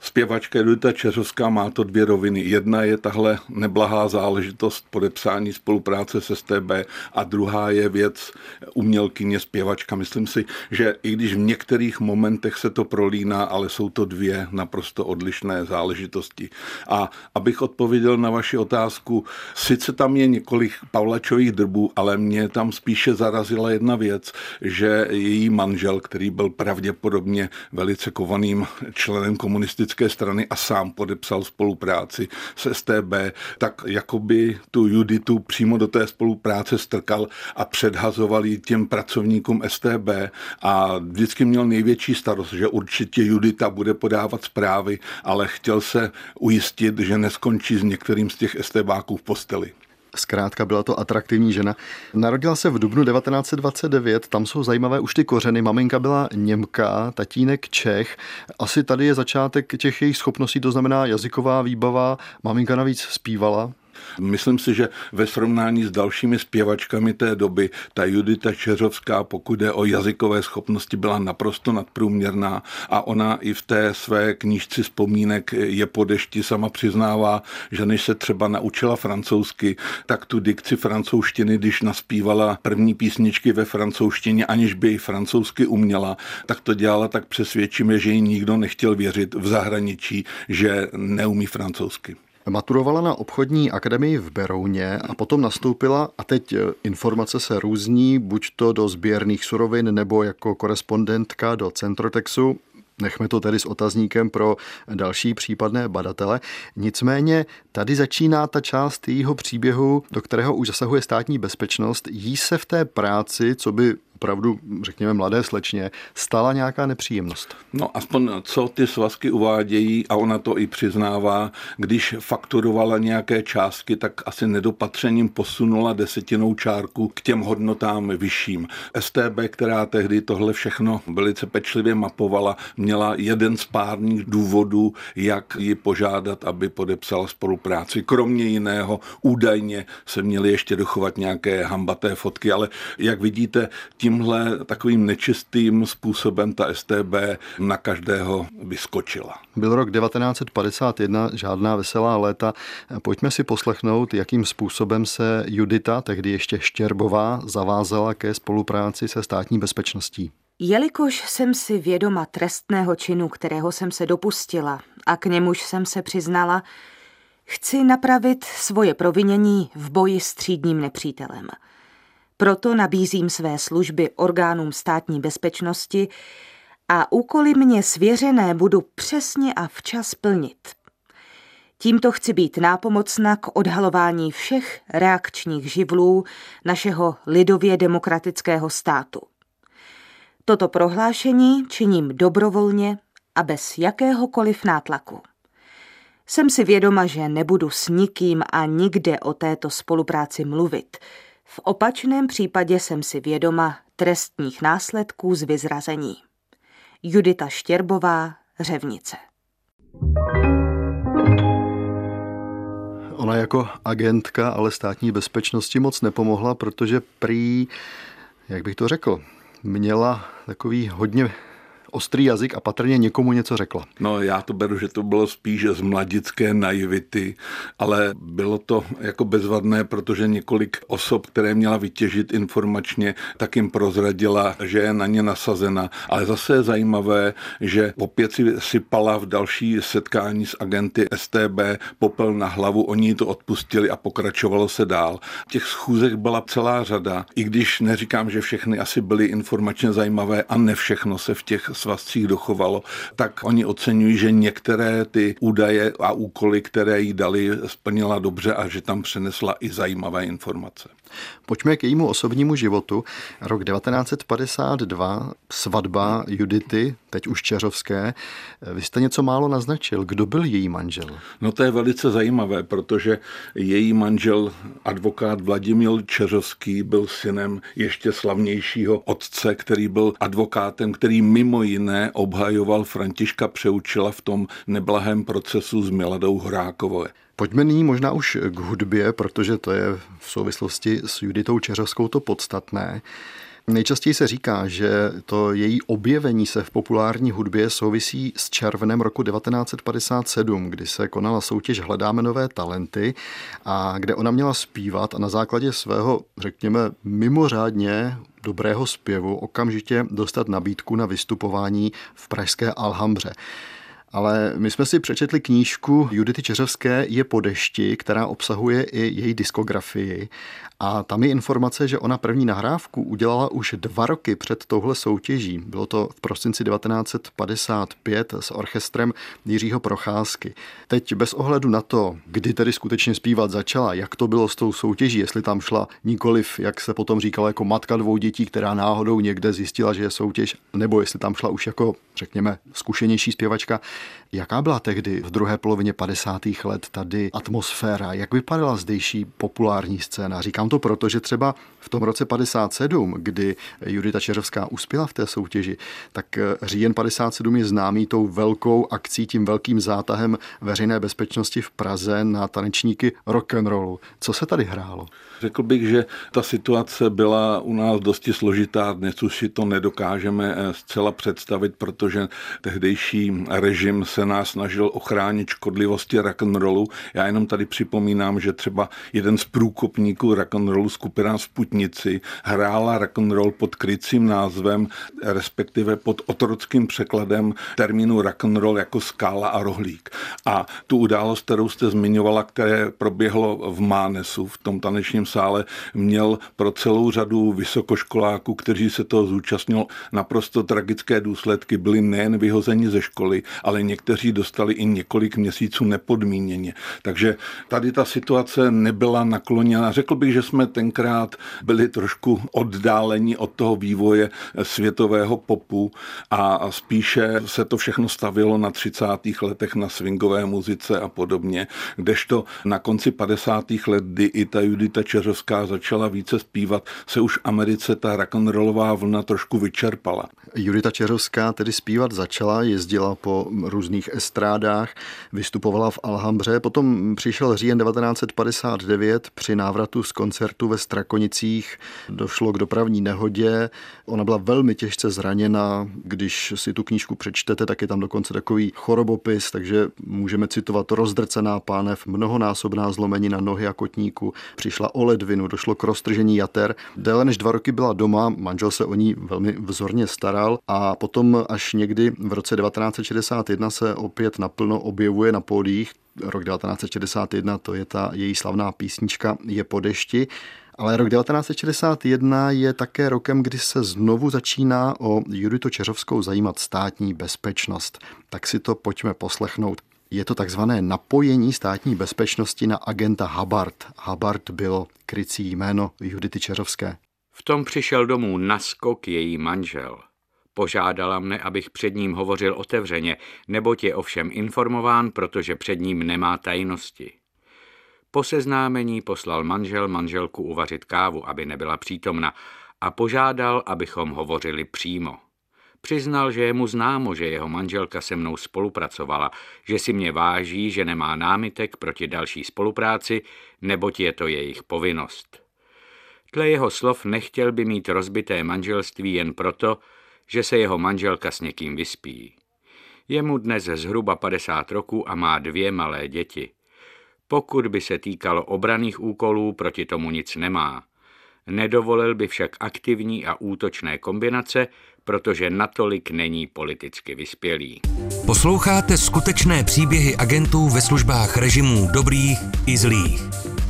Zpěvačka Judita Čeřovská má to dvě roviny. Jedna je tahle neblahá záležitost podepsání spolupráce s STB a druhá je věc umělkyně zpěvačka. Myslím si, že i když v některých momentech se to prolíná, ale jsou to dvě naprosto odlišné záležitosti. A abych odpověděl na vaši otázku, sice tam je několik Pavlačových drbů, ale mě tam spíše zarazila jedna věc, že její manžel, který byl pravděpodobně velice kovaným členem komunistické komunistické strany a sám podepsal spolupráci s STB, tak jakoby tu Juditu přímo do té spolupráce strkal a předhazoval ji těm pracovníkům STB a vždycky měl největší starost, že určitě Judita bude podávat zprávy, ale chtěl se ujistit, že neskončí s některým z těch STBáků v posteli. Zkrátka byla to atraktivní žena. Narodila se v dubnu 1929, tam jsou zajímavé už ty kořeny. Maminka byla Němka, tatínek Čech. Asi tady je začátek těch jejich schopností, to znamená jazyková výbava. Maminka navíc zpívala, Myslím si, že ve srovnání s dalšími zpěvačkami té doby, ta Judita Čeřovská, pokud jde o jazykové schopnosti, byla naprosto nadprůměrná a ona i v té své knížci vzpomínek je po dešti sama přiznává, že než se třeba naučila francouzsky, tak tu dikci francouzštiny, když naspívala první písničky ve francouzštině, aniž by ji francouzsky uměla, tak to dělala tak přesvědčíme, že ji nikdo nechtěl věřit v zahraničí, že neumí francouzsky. Maturovala na obchodní akademii v Berouně a potom nastoupila, a teď e, informace se různí, buď to do sběrných surovin nebo jako korespondentka do Centrotexu. Nechme to tedy s otazníkem pro další případné badatele. Nicméně tady začíná ta část jejího příběhu, do kterého už zasahuje státní bezpečnost. Jí se v té práci, co by opravdu, řekněme, mladé slečně, stala nějaká nepříjemnost? No aspoň co ty svazky uvádějí, a ona to i přiznává, když fakturovala nějaké částky, tak asi nedopatřením posunula desetinou čárku k těm hodnotám vyšším. STB, která tehdy tohle všechno velice pečlivě mapovala, měla jeden z párních důvodů, jak ji požádat, aby podepsala spolupráci. Kromě jiného údajně se měly ještě dochovat nějaké hambaté fotky, ale jak vidíte, tímhle takovým nečistým způsobem ta STB na každého vyskočila. Byl rok 1951, žádná veselá léta. Pojďme si poslechnout, jakým způsobem se Judita, tehdy ještě Štěrbová, zavázala ke spolupráci se státní bezpečností. Jelikož jsem si vědoma trestného činu, kterého jsem se dopustila a k němuž jsem se přiznala, chci napravit svoje provinění v boji s třídním nepřítelem. Proto nabízím své služby orgánům státní bezpečnosti a úkoly mě svěřené budu přesně a včas plnit. Tímto chci být nápomocna k odhalování všech reakčních živlů našeho lidově demokratického státu. Toto prohlášení činím dobrovolně a bez jakéhokoliv nátlaku. Jsem si vědoma, že nebudu s nikým a nikde o této spolupráci mluvit. V opačném případě jsem si vědoma trestních následků z vyzrazení. Judita Štěrbová, Řevnice. Ona jako agentka, ale státní bezpečnosti moc nepomohla, protože prý, jak bych to řekl, měla takový hodně ostrý jazyk a patrně někomu něco řekla. No já to beru, že to bylo spíš z mladické naivity, ale bylo to jako bezvadné, protože několik osob, které měla vytěžit informačně, tak jim prozradila, že je na ně nasazena. Ale zase je zajímavé, že opět si sypala v další setkání s agenty STB popel na hlavu, oni to odpustili a pokračovalo se dál. Těch schůzek byla celá řada, i když neříkám, že všechny asi byly informačně zajímavé a ne všechno se v těch svazcích dochovalo, tak oni oceňují, že některé ty údaje a úkoly, které jí dali, splnila dobře a že tam přenesla i zajímavé informace. Pojďme k jejímu osobnímu životu. Rok 1952, svatba Judity, teď už Čeřovské. Vy jste něco málo naznačil. Kdo byl její manžel? No to je velice zajímavé, protože její manžel, advokát Vladimír Čeřovský, byl synem ještě slavnějšího otce, který byl advokátem, který mimo jiné obhajoval Františka Přeučila v tom neblahém procesu s Miladou Horákovou. Pojďme nyní možná už k hudbě, protože to je v souvislosti s Juditou Čeřovskou to podstatné. Nejčastěji se říká, že to její objevení se v populární hudbě souvisí s červnem roku 1957, kdy se konala soutěž Hledáme nové talenty a kde ona měla zpívat a na základě svého, řekněme, mimořádně dobrého zpěvu okamžitě dostat nabídku na vystupování v pražské Alhambře. Ale my jsme si přečetli knížku Judity Čeřevské Je po dešti, která obsahuje i její diskografii. A tam je informace, že ona první nahrávku udělala už dva roky před touhle soutěží. Bylo to v prosinci 1955 s orchestrem Jiřího Procházky. Teď bez ohledu na to, kdy tedy skutečně zpívat začala, jak to bylo s tou soutěží, jestli tam šla nikoliv, jak se potom říkalo, jako matka dvou dětí, která náhodou někde zjistila, že je soutěž, nebo jestli tam šla už jako, řekněme, zkušenější zpěvačka, Jaká byla tehdy v druhé polovině 50. let tady atmosféra? Jak vypadala zdejší populární scéna? Říkám to proto, že třeba v tom roce 57, kdy Judita Čeřovská uspěla v té soutěži, tak eh, říjen 57 je známý tou velkou akcí, tím velkým zátahem veřejné bezpečnosti v Praze na tanečníky rock'n'rollu. Co se tady hrálo? Řekl bych, že ta situace byla u nás dosti složitá. Dnes už si to nedokážeme eh, zcela představit, protože tehdejší režim se nás snažil ochránit škodlivosti rock'n'rollu. Já jenom tady připomínám, že třeba jeden z průkopníků rock'n'rollu skupina Sputnici hrála rock'n'roll pod krycím názvem, respektive pod otrockým překladem termínu rock'n'roll jako skála a rohlík. A tu událost, kterou jste zmiňovala, které proběhlo v Mánesu, v tom tanečním sále, měl pro celou řadu vysokoškoláků, kteří se toho zúčastnil, naprosto tragické důsledky. Byli nejen vyhozeni ze školy, ale někteří dostali i několik měsíců nepodmíněně. Takže tady ta situace nebyla nakloněna. Řekl bych, že jsme tenkrát byli trošku oddáleni od toho vývoje světového popu a spíše se to všechno stavilo na 30. letech na swingové muzice a podobně, kdežto na konci 50. let, kdy i ta Judita Čeřovská začala více zpívat, se už Americe ta rock'n'rollová vlna trošku vyčerpala. Judita Čeřovská tedy zpívat začala, jezdila po různých estrádách, vystupovala v Alhambře, potom přišel říjen 1959 při návratu z koncertu ve Strakonicích, došlo k dopravní nehodě, ona byla velmi těžce zraněna, když si tu knížku přečtete, tak je tam dokonce takový chorobopis, takže můžeme citovat. Rozdrcená pánev, mnohonásobná zlomenina nohy a kotníku, přišla o ledvinu, došlo k roztržení jater. Déle než dva roky byla doma, manžel se o ní velmi vzorně staral a potom až někdy v roce 1961 se opět naplno objevuje na pódiích. Rok 1961 to je ta její slavná písnička Je po dešti. Ale rok 1961 je také rokem, kdy se znovu začíná o Juditu Čeřovskou zajímat státní bezpečnost. Tak si to pojďme poslechnout. Je to takzvané napojení státní bezpečnosti na agenta Habart. Habart bylo krycí jméno Judity Čeřovské. V tom přišel domů naskok její manžel. Požádala mne, abych před ním hovořil otevřeně, neboť je ovšem informován, protože před ním nemá tajnosti. Po seznámení poslal manžel manželku uvařit kávu, aby nebyla přítomna, a požádal, abychom hovořili přímo. Přiznal, že je mu známo, že jeho manželka se mnou spolupracovala, že si mě váží, že nemá námitek proti další spolupráci, neboť je to jejich povinnost. Dle jeho slov nechtěl by mít rozbité manželství jen proto, že se jeho manželka s někým vyspí. Je mu dnes zhruba 50 roků a má dvě malé děti. Pokud by se týkalo obraných úkolů, proti tomu nic nemá. Nedovolil by však aktivní a útočné kombinace, protože natolik není politicky vyspělý. Posloucháte skutečné příběhy agentů ve službách režimů dobrých i zlých.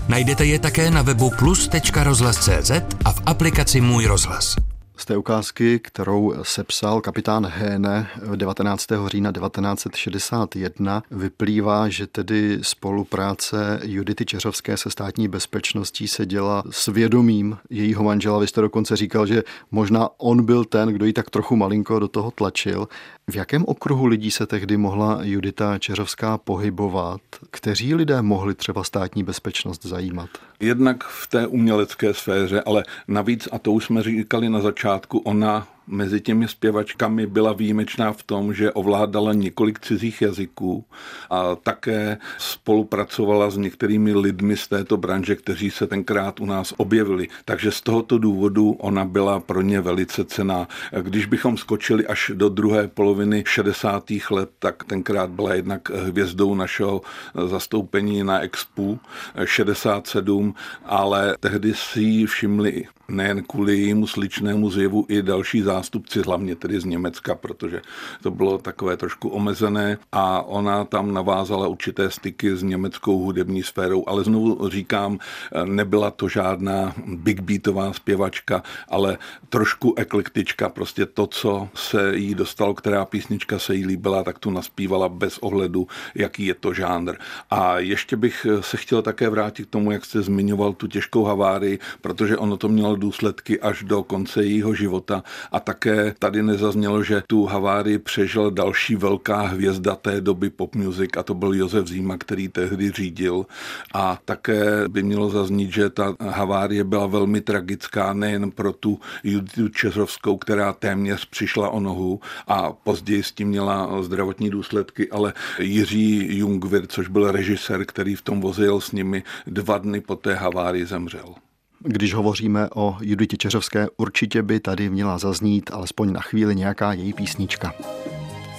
Najdete je také na webu plus.rozhlas.cz a v aplikaci Můj rozhlas. Z té ukázky, kterou sepsal kapitán Héne 19. října 1961, vyplývá, že tedy spolupráce Judity Čeřovské se státní bezpečností se děla s vědomím jejího manžela. Vy jste dokonce říkal, že možná on byl ten, kdo ji tak trochu malinko do toho tlačil. V jakém okruhu lidí se tehdy mohla Judita Čeřovská pohybovat? Kteří lidé mohli třeba státní bezpečnost zajímat? Jednak v té umělecké sféře, ale navíc, a to už jsme říkali na začátku, ona mezi těmi zpěvačkami byla výjimečná v tom, že ovládala několik cizích jazyků a také spolupracovala s některými lidmi z této branže, kteří se tenkrát u nás objevili. Takže z tohoto důvodu ona byla pro ně velice cená. Když bychom skočili až do druhé poloviny 60. let, tak tenkrát byla jednak hvězdou našeho zastoupení na Expu 67, ale tehdy si ji všimli nejen kvůli jejímu sličnému zjevu i další zástupci, hlavně tedy z Německa, protože to bylo takové trošku omezené. A ona tam navázala určité styky s německou hudební sférou, ale znovu říkám, nebyla to žádná big beatová zpěvačka, ale trošku eklektička, prostě to, co se jí dostalo, která písnička se jí líbila, tak tu naspívala bez ohledu, jaký je to žánr. A ještě bych se chtěl také vrátit k tomu, jak jste zmiňoval tu těžkou havárii, protože ono to mělo důsledky až do konce jejího života a také tady nezaznělo, že tu havárii přežil další velká hvězda té doby pop music a to byl Josef Zíma, který tehdy řídil a také by mělo zaznít, že ta havárie byla velmi tragická nejen pro tu Juditu Čeřovskou, která téměř přišla o nohu a později s tím měla zdravotní důsledky, ale Jiří Jungwirth, což byl režisér, který v tom vozil s nimi dva dny po té havárii zemřel. Když hovoříme o Juditě Čeřovské, určitě by tady měla zaznít alespoň na chvíli nějaká její písnička.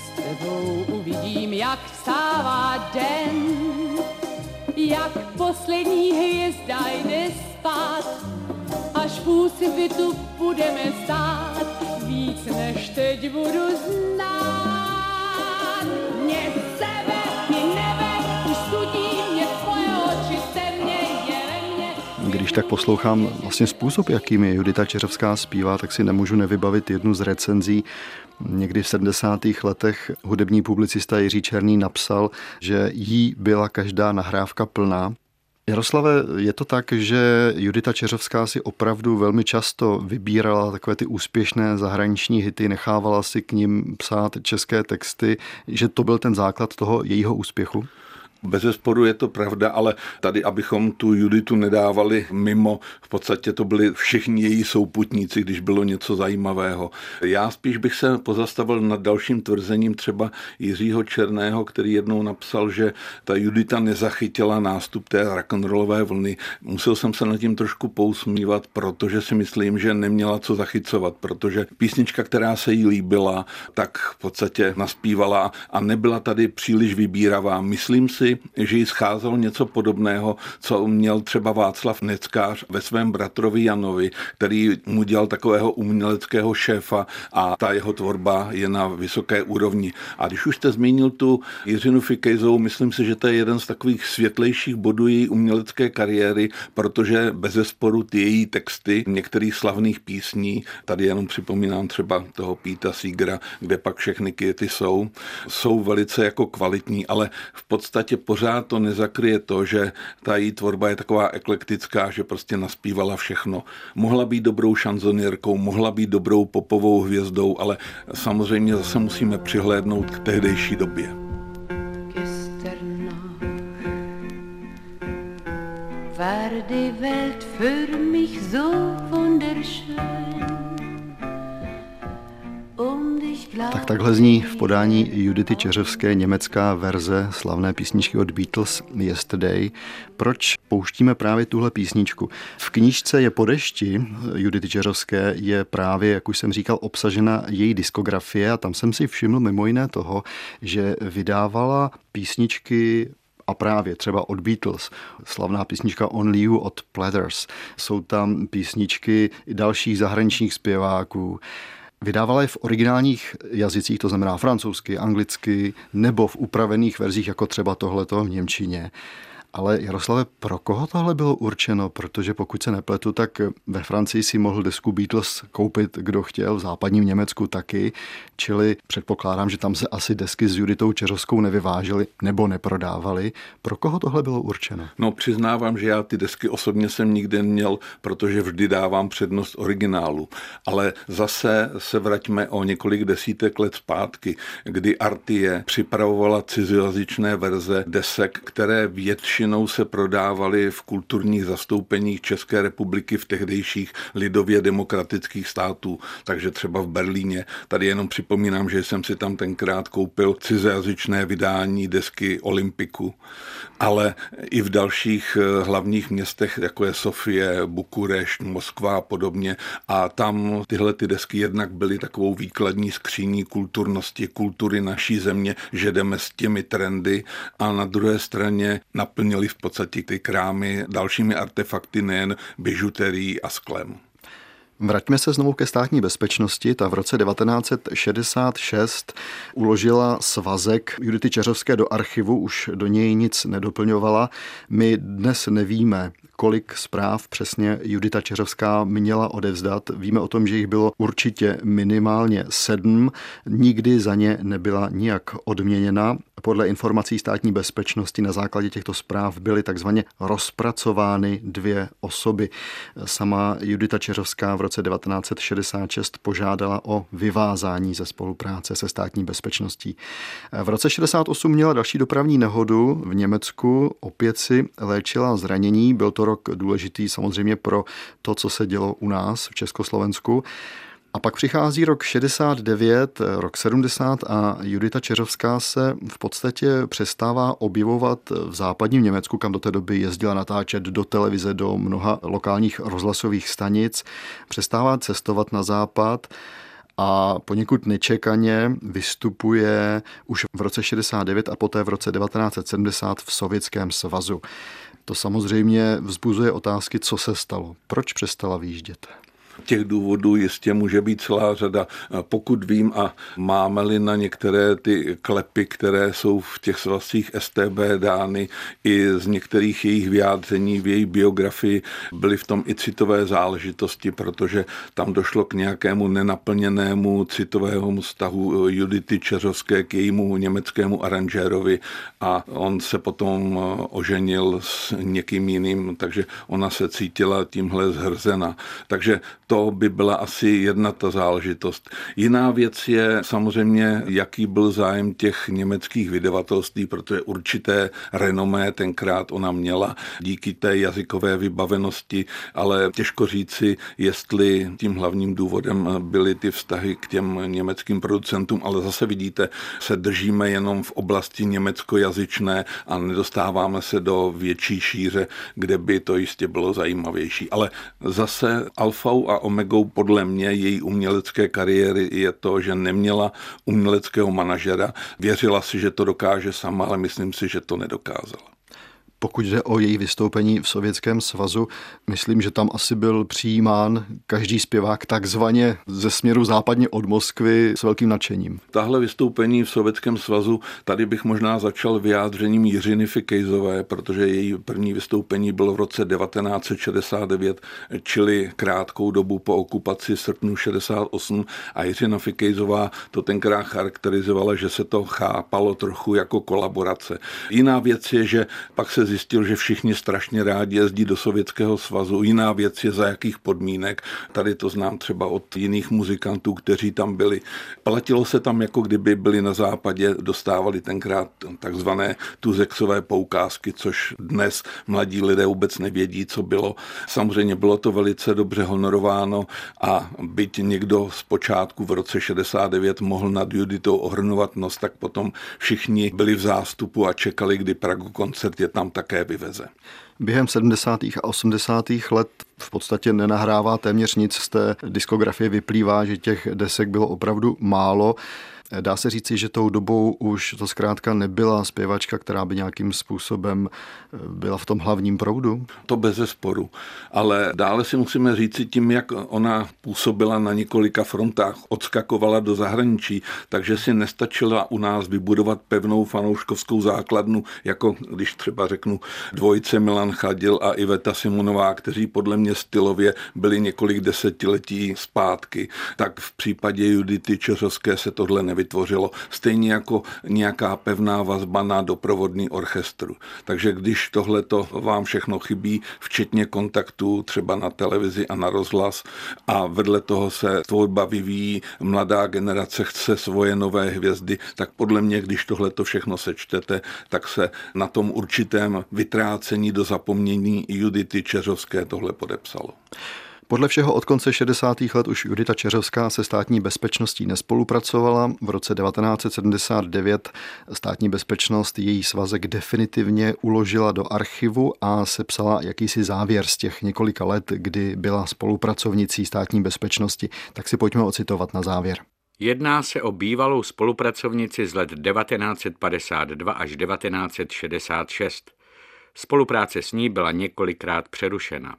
S tebou uvidím, jak vstává den, jak poslední hvězda jde spát, až v úsvitu budeme stát, víc než teď budu znát. Mě sebe, Když tak poslouchám vlastně způsob, jakým je Judita Čeřovská zpívá, tak si nemůžu nevybavit jednu z recenzí. Někdy v 70. letech hudební publicista Jiří Černý napsal, že jí byla každá nahrávka plná. Jaroslave, je to tak, že Judita Čeřovská si opravdu velmi často vybírala takové ty úspěšné zahraniční hity, nechávala si k ním psát české texty, že to byl ten základ toho jejího úspěchu? Bez zesporu je to pravda, ale tady, abychom tu Juditu nedávali mimo, v podstatě to byli všichni její souputníci, když bylo něco zajímavého. Já spíš bych se pozastavil nad dalším tvrzením třeba Jiřího Černého, který jednou napsal, že ta Judita nezachytila nástup té rock'n'rollové vlny. Musel jsem se nad tím trošku pousmívat, protože si myslím, že neměla co zachycovat, protože písnička, která se jí líbila, tak v podstatě naspívala a nebyla tady příliš vybíravá. Myslím si, že jí scházelo něco podobného, co měl třeba Václav Neckář ve svém bratrovi Janovi, který mu dělal takového uměleckého šéfa a ta jeho tvorba je na vysoké úrovni. A když už jste zmínil tu Jiřinu Fikejzou, myslím si, že to je jeden z takových světlejších bodů její umělecké kariéry, protože bez zesporu ty její texty některých slavných písní, tady jenom připomínám třeba toho Píta Seegera, kde pak všechny květy jsou, jsou velice jako kvalitní, ale v podstatě pořád to nezakryje to, že ta její tvorba je taková eklektická, že prostě naspívala všechno. Mohla být dobrou šanzonierkou, mohla být dobrou popovou hvězdou, ale samozřejmě zase musíme přihlédnout k tehdejší době. War die Welt für mich so wunderschön. Tak takhle zní v podání Judity Čeřevské německá verze slavné písničky od Beatles Yesterday. Proč pouštíme právě tuhle písničku? V knížce Je po dešti Judity Čeřovské je právě, jak už jsem říkal, obsažena její diskografie a tam jsem si všiml mimo jiné toho, že vydávala písničky a právě třeba od Beatles, slavná písnička Only You od Platters. Jsou tam písničky dalších zahraničních zpěváků. Vydávala je v originálních jazycích, to znamená francouzsky, anglicky, nebo v upravených verzích, jako třeba tohleto v Němčině. Ale Jaroslave, pro koho tohle bylo určeno? Protože pokud se nepletu, tak ve Francii si mohl desku Beatles koupit, kdo chtěl, v západním Německu taky. Čili předpokládám, že tam se asi desky s Juditou Čeřovskou nevyvážely nebo neprodávaly. Pro koho tohle bylo určeno? No přiznávám, že já ty desky osobně jsem nikdy neměl, protože vždy dávám přednost originálu. Ale zase se vraťme o několik desítek let zpátky, kdy Artie připravovala cizojazyčné verze desek, které většinou se prodávaly v kulturních zastoupeních České republiky v tehdejších lidově demokratických států, takže třeba v Berlíně. Tady jenom připomínám, že jsem si tam tenkrát koupil cizojazyčné vydání desky Olympiku, ale i v dalších eh, hlavních městech, jako je Sofie, Bukurešť, Moskva a podobně. A tam tyhle ty desky jednak byly takovou výkladní skříní kulturnosti, kultury naší země, že jdeme s těmi trendy a na druhé straně naplnili v podstatě ty krámy dalšími artefakty, nejen bižuterií a sklem. Vraťme se znovu ke státní bezpečnosti. Ta v roce 1966 uložila svazek Judity Čeřovské do archivu, už do něj nic nedoplňovala. My dnes nevíme, kolik zpráv přesně Judita Čeřovská měla odevzdat. Víme o tom, že jich bylo určitě minimálně sedm. Nikdy za ně nebyla nijak odměněna. Podle informací státní bezpečnosti na základě těchto zpráv byly takzvaně rozpracovány dvě osoby. Sama Judita Čeřovská v roce 1966 požádala o vyvázání ze spolupráce se státní bezpečností. V roce 68 měla další dopravní nehodu v Německu, opět si léčila zranění, byl to rok důležitý samozřejmě pro to, co se dělo u nás v Československu. A pak přichází rok 69, rok 70 a Judita Čeřovská se v podstatě přestává objevovat v západním Německu, kam do té doby jezdila natáčet do televize, do mnoha lokálních rozhlasových stanic. Přestává cestovat na západ a poněkud nečekaně vystupuje už v roce 69 a poté v roce 1970 v Sovětském svazu. To samozřejmě vzbuzuje otázky, co se stalo. Proč přestala výjíždět? Těch důvodů jistě může být celá řada. Pokud vím a máme-li na některé ty klepy, které jsou v těch svazcích STB dány, i z některých jejich vyjádření v její biografii byly v tom i citové záležitosti, protože tam došlo k nějakému nenaplněnému citovému vztahu Judity Čeřovské k jejímu německému aranžérovi a on se potom oženil s někým jiným, takže ona se cítila tímhle zhrzena. Takže To by byla asi jedna ta záležitost. Jiná věc je samozřejmě, jaký byl zájem těch německých vydavatelství, protože určité renomé tenkrát ona měla díky té jazykové vybavenosti, ale těžko říci, jestli tím hlavním důvodem byly ty vztahy k těm německým producentům, ale zase vidíte, se držíme jenom v oblasti německojazyčné a nedostáváme se do větší šíře, kde by to jistě bylo zajímavější. Ale zase alfou a omegou podle mě její umělecké kariéry je to, že neměla uměleckého manažera. Věřila si, že to dokáže sama, ale myslím si, že to nedokázala. Pokud jde o její vystoupení v Sovětském svazu, myslím, že tam asi byl přijímán každý zpěvák takzvaně ze směru západně od Moskvy s velkým nadšením. Tahle vystoupení v Sovětském svazu, tady bych možná začal vyjádřením Jiřiny Fikejzové, protože její první vystoupení bylo v roce 1969, čili krátkou dobu po okupaci srpnu 68 a Jiřina Fikejzová to tenkrát charakterizovala, že se to chápalo trochu jako kolaborace. Jiná věc je, že pak se zjistil, že všichni strašně rádi jezdí do Sovětského svazu. Jiná věc je za jakých podmínek. Tady to znám třeba od jiných muzikantů, kteří tam byli. Platilo se tam, jako kdyby byli na západě, dostávali tenkrát takzvané tuzexové poukázky, což dnes mladí lidé vůbec nevědí, co bylo. Samozřejmě bylo to velice dobře honorováno a byť někdo z počátku v roce 69 mohl nad Juditou ohrnovat nos, tak potom všichni byli v zástupu a čekali, kdy Pragu koncert je tam také vyveze. Během 70. a 80. let v podstatě nenahrává téměř nic z té diskografie, vyplývá, že těch desek bylo opravdu málo. Dá se říci, že tou dobou už to zkrátka nebyla zpěvačka, která by nějakým způsobem eh, byla v tom hlavním proudu? To bez zesporu. Ale dále si musíme říci tím, jak ona působila na několika frontách, odskakovala do zahraničí, takže si nestačila u nás vybudovat pevnou fanouškovskou základnu, jako když třeba řeknu dvojice Milan Chadil a Iveta Simonová, kteří podle mě stylově byli několik desetiletí zpátky, tak v případě Judity Čeřovské se tohle nevyšlo vytvořilo, stejně jako nějaká pevná vazba na doprovodný orchestru. Takže když tohle to vám všechno chybí, včetně kontaktů třeba na televizi a na rozhlas a vedle toho se tvorba vyvíjí, mladá generace chce svoje nové hvězdy, tak podle mě, když tohle to všechno sečtete, tak se na tom určitém vytrácení do zapomnění Judity Čeřovské tohle podepsalo. Podle všeho od konce 60. let už Judita Čeřovská se státní bezpečností nespolupracovala. V roce 1979 státní bezpečnost její svazek definitivně uložila do archivu a sepsala jakýsi závěr z těch několika let, kdy byla spolupracovnicí státní bezpečnosti. Tak si pojďme ocitovat na závěr. Jedná se o bývalou spolupracovnici z let 1952 až 1966. Spolupráce s ní byla několikrát přerušena.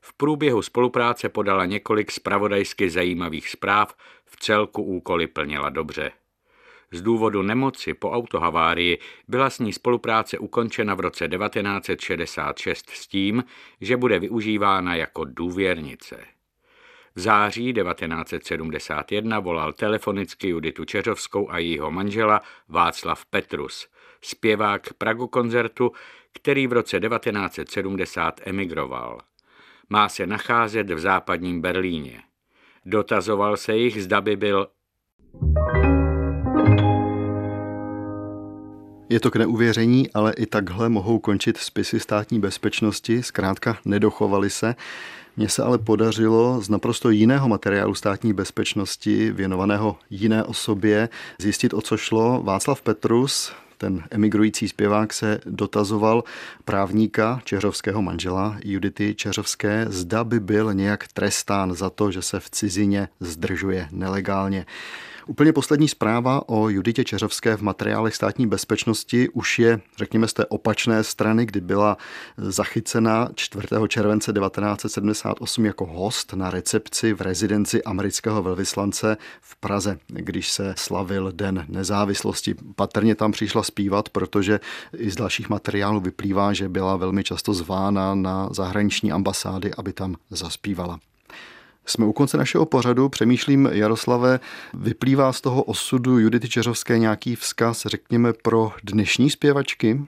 V průběhu spolupráce podala několik spravodajsky zajímavých zpráv, v celku úkoly plnila dobře. Z důvodu nemoci po autohavárii byla s ní spolupráce ukončena v roce 1966 s tím, že bude využívána jako důvěrnice. V září 1971 volal telefonicky Juditu Čeřovskou a jejího manžela Václav Petrus, zpěvák Pragu koncertu, který v roce 1970 emigroval má se nacházet v západním Berlíně. Dotazoval se jich, zda by byl Je to k neuvěření, ale i takhle mohou končit spisy státní bezpečnosti, zkrátka nedochovali se. Mně se ale podařilo z naprosto jiného materiálu státní bezpečnosti, věnovaného jiné osobě, zjistit, o co šlo. Václav Petrus, ten emigrující zpěvák se dotazoval právníka čeřovského manžela Judity Čeřovské, zda by byl nějak trestán za to, že se v cizině zdržuje nelegálně. Úplně poslední zpráva o Juditě Čeřovské v materiálech státní bezpečnosti už je, řekněme, z té opačné strany, kdy byla zachycena 4. července 1978 jako host na recepci v rezidenci amerického velvyslance v Praze, když se slavil Den nezávislosti. Patrně tam přišla zpívat, protože i z dalších materiálů vyplývá, že byla velmi často zvána na zahraniční ambasády, aby tam zaspívala. Jsme u konce našeho pořadu. Přemýšlím, Jaroslave, vyplývá z toho osudu Judity Čeřovské nějaký vzkaz, řekněme, pro dnešní zpěvačky?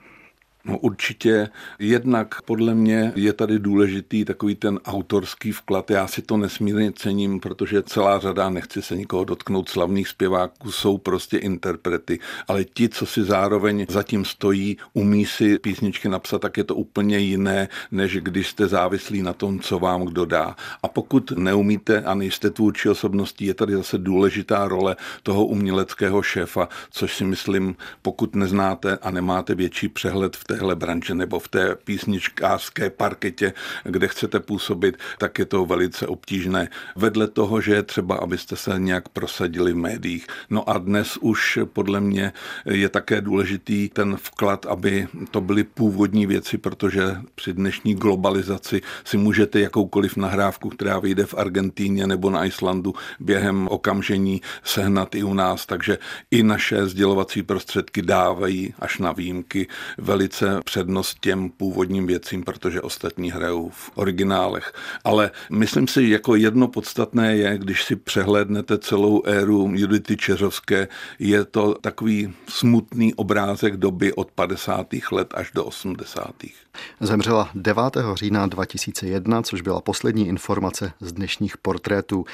No určitě. Jednak podle mě je tady důležitý takový ten autorský vklad. Já si to nesmírně cením, protože celá řada, nechci se nikoho dotknout, slavných zpěváků jsou prostě interprety, ale ti, co si zároveň zatím stojí, umí si písničky napsat, tak je to úplně jiné, než když jste závislí na tom, co vám kdo dá. A pokud neumíte a nejste tvůrčí osobností, je tady zase důležitá role toho uměleckého šéfa, což si myslím, pokud neznáte a nemáte větší přehled v téhle branži nebo v té písničkářské parketě, kde chcete působit, tak je to velice obtížné. Vedle toho, že je třeba, abyste se nějak prosadili v médiích. No a dnes už podle mě je také důležitý ten vklad, aby to byly původní věci, protože při dnešní globalizaci si můžete jakoukoliv nahrávku, která vyjde v Argentíně nebo na Islandu, během okamžení sehnat i u nás. Takže i naše sdělovací prostředky dávají až na výjimky velice přednost těm původním věcím, protože ostatní hrajou v originálech. Ale myslím si, jako jedno podstatné je, když si přehlédnete celou éru Judity Čeřovské, je to takový smutný obrázek doby od 50. let až do 80. Zemřela 9. října 2001, což byla poslední informace z dnešních portrétů.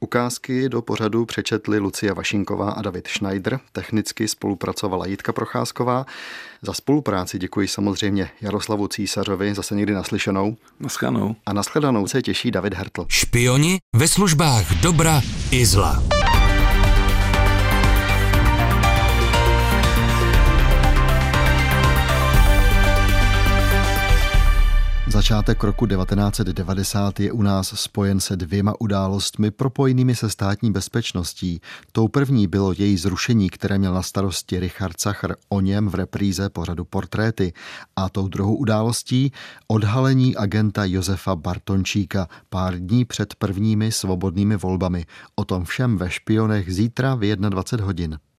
Ukázky do pořadu přečetli Lucie Vašinková a David Schneider. Technicky spolupracovala Jitka Procházková. Za spolupráci děkuji samozřejmě Jaroslavu Císařovi, zase někdy naslyšenou. Naschledanou. A nashledanou se těší David Hertl. Špioni ve službách dobra i zla. Začátek roku 1990 je u nás spojen se dvěma událostmi propojenými se státní bezpečností. Tou první bylo její zrušení, které měl na starosti Richard Sacher o něm v repríze pořadu Portréty. A tou druhou událostí odhalení agenta Josefa Bartončíka pár dní před prvními svobodnými volbami. O tom všem ve špionech zítra v 21 hodin.